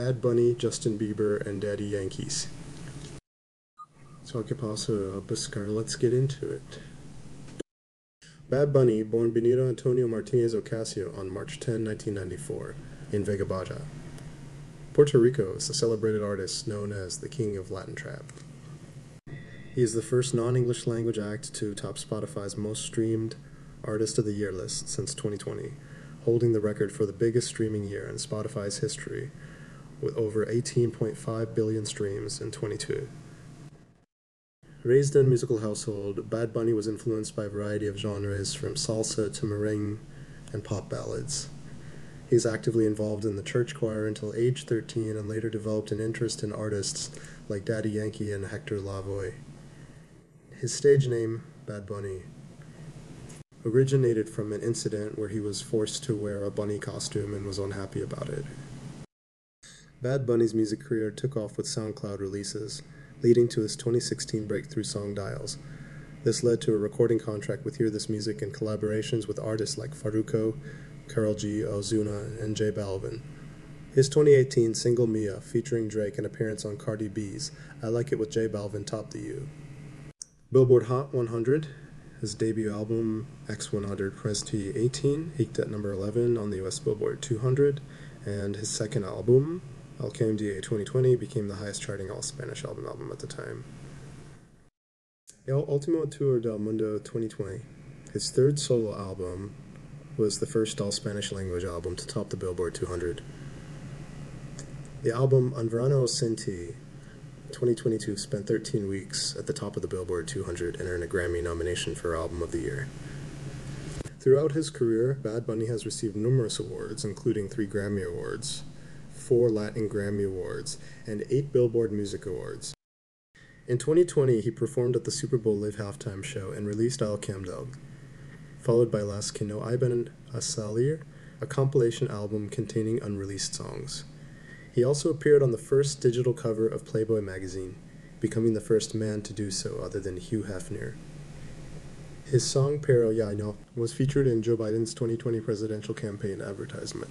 Bad Bunny, Justin Bieber, and Daddy Yankees. So que pasa, Buscar? Let's get into it. Bad Bunny, born Benito Antonio Martinez Ocasio on March 10, 1994, in Vega Baja. Puerto Rico is a celebrated artist known as the King of Latin Trap. He is the first non English language act to top Spotify's most streamed Artist of the Year list since 2020, holding the record for the biggest streaming year in Spotify's history with over 18.5 billion streams in 22. Raised in a musical household, Bad Bunny was influenced by a variety of genres from salsa to merengue and pop ballads. He is actively involved in the church choir until age 13 and later developed an interest in artists like Daddy Yankee and Hector Lavoe. His stage name, Bad Bunny, originated from an incident where he was forced to wear a bunny costume and was unhappy about it. Bad Bunny's music career took off with SoundCloud releases, leading to his 2016 breakthrough song Diles. This led to a recording contract with Hear This Music and collaborations with artists like Farruko, Karol G, Ozuna, and J Balvin. His 2018 single Mia, featuring Drake, an appearance on Cardi B's I Like It with J Balvin topped the U. Billboard Hot 100, his debut album X100 Pres T18, peaked at number 11 on the US Billboard 200, and his second album, El KMDA 2020 became the highest charting all Spanish album album at the time. El Ultimo Tour del Mundo 2020, his third solo album, was the first all Spanish language album to top the Billboard 200. The album Un Verano Sin Ti 2022 spent 13 weeks at the top of the Billboard 200 and earned a Grammy nomination for Album of the Year. Throughout his career, Bad Bunny has received numerous awards, including three Grammy Awards, four Latin Grammy Awards, and eight Billboard Music Awards. In 2020, he performed at the Super Bowl Live halftime show and released Al Camdog, followed by Las Que No Iban a a compilation album containing unreleased songs. He also appeared on the first digital cover of Playboy magazine, becoming the first man to do so other than Hugh Hefner. His song Pero Ya No was featured in Joe Biden's 2020 presidential campaign advertisement.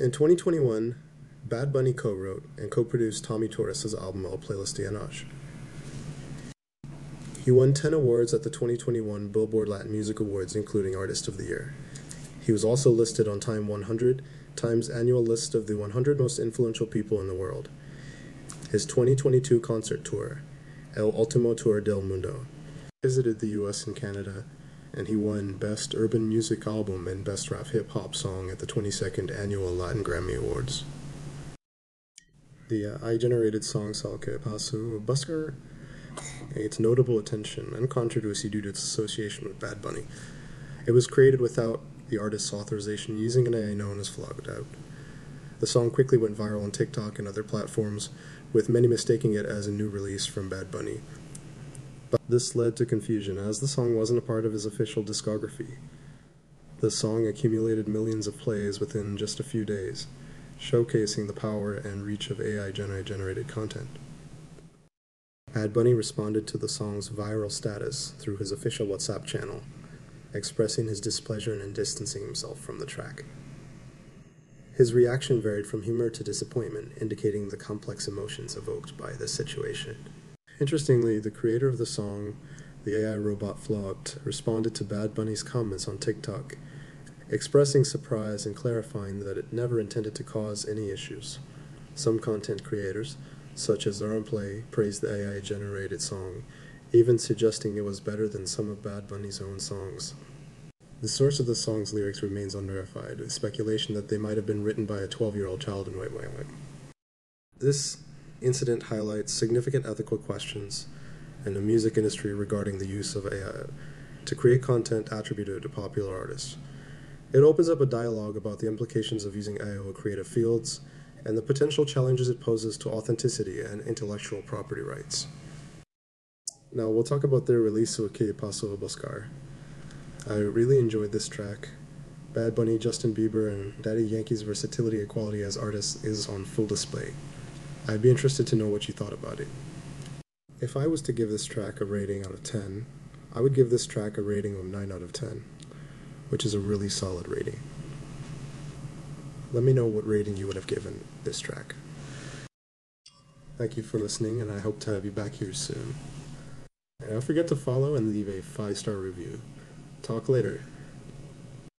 In 2021, Bad Bunny co-wrote and co-produced Tommy Torres' album El Playlist Anoche. He won 10 awards at the 2021 Billboard Latin Music Awards, including Artist of the Year. He was also listed on Time 100, Time's annual list of the 100 most influential people in the world. His 2022 concert tour, El Ultimo Tour del Mundo, visited the US and Canada, and he won Best Urban Music Album and Best Rap Hip Hop Song at the 22nd Annual Latin Grammy Awards. The uh, I generated song Sal Que Paso Buscar its notable attention and controversy due to its association with Bad Bunny. It was created without the artist's authorization using an AI known as FlowGPT. The song quickly went viral on TikTok and other platforms, with many mistaking it as a new release from Bad Bunny. But this led to confusion as the song wasn't a part of his official discography. The song accumulated millions of plays within just a few days, showcasing the power and reach of AI generated content. Bad Bunny responded to the song's viral status through his official WhatsApp channel, expressing his displeasure and distancing himself from the track. His reaction varied from humor to disappointment, indicating the complex emotions evoked by this situation. Interestingly, the creator of the song, the AI robot FlowGPT, responded to Bad Bunny's comments on TikTok, expressing surprise and clarifying that it never intended to cause any issues. Some content creators, such as Play, praised the AI generated song, even suggesting it was better than some of Bad Bunny's own songs. The source of the song's lyrics remains unverified, with speculation that they might have been written by a 12 year old child in Wait Wait. This incident highlights significant ethical questions in the music industry regarding the use of AI to create content attributed to popular artists. It opens up a dialogue about the implications of using AI in creative fields and the potential challenges it poses to authenticity and intellectual property rights. Now, we'll talk about their release of Que Paso Buscar. I really enjoyed this track. Bad Bunny, Justin Bieber, and Daddy Yankee's versatility and quality as artists is on full display. I'd be interested to know what you thought about it. If I was to give this track a rating out of 10, I would give this track a rating of 9 out of 10, which is a really solid rating. Let me know what rating you would have given this track. Thank you for listening, and I hope to have you back here soon. And don't forget to follow and leave a five star review. Talk later.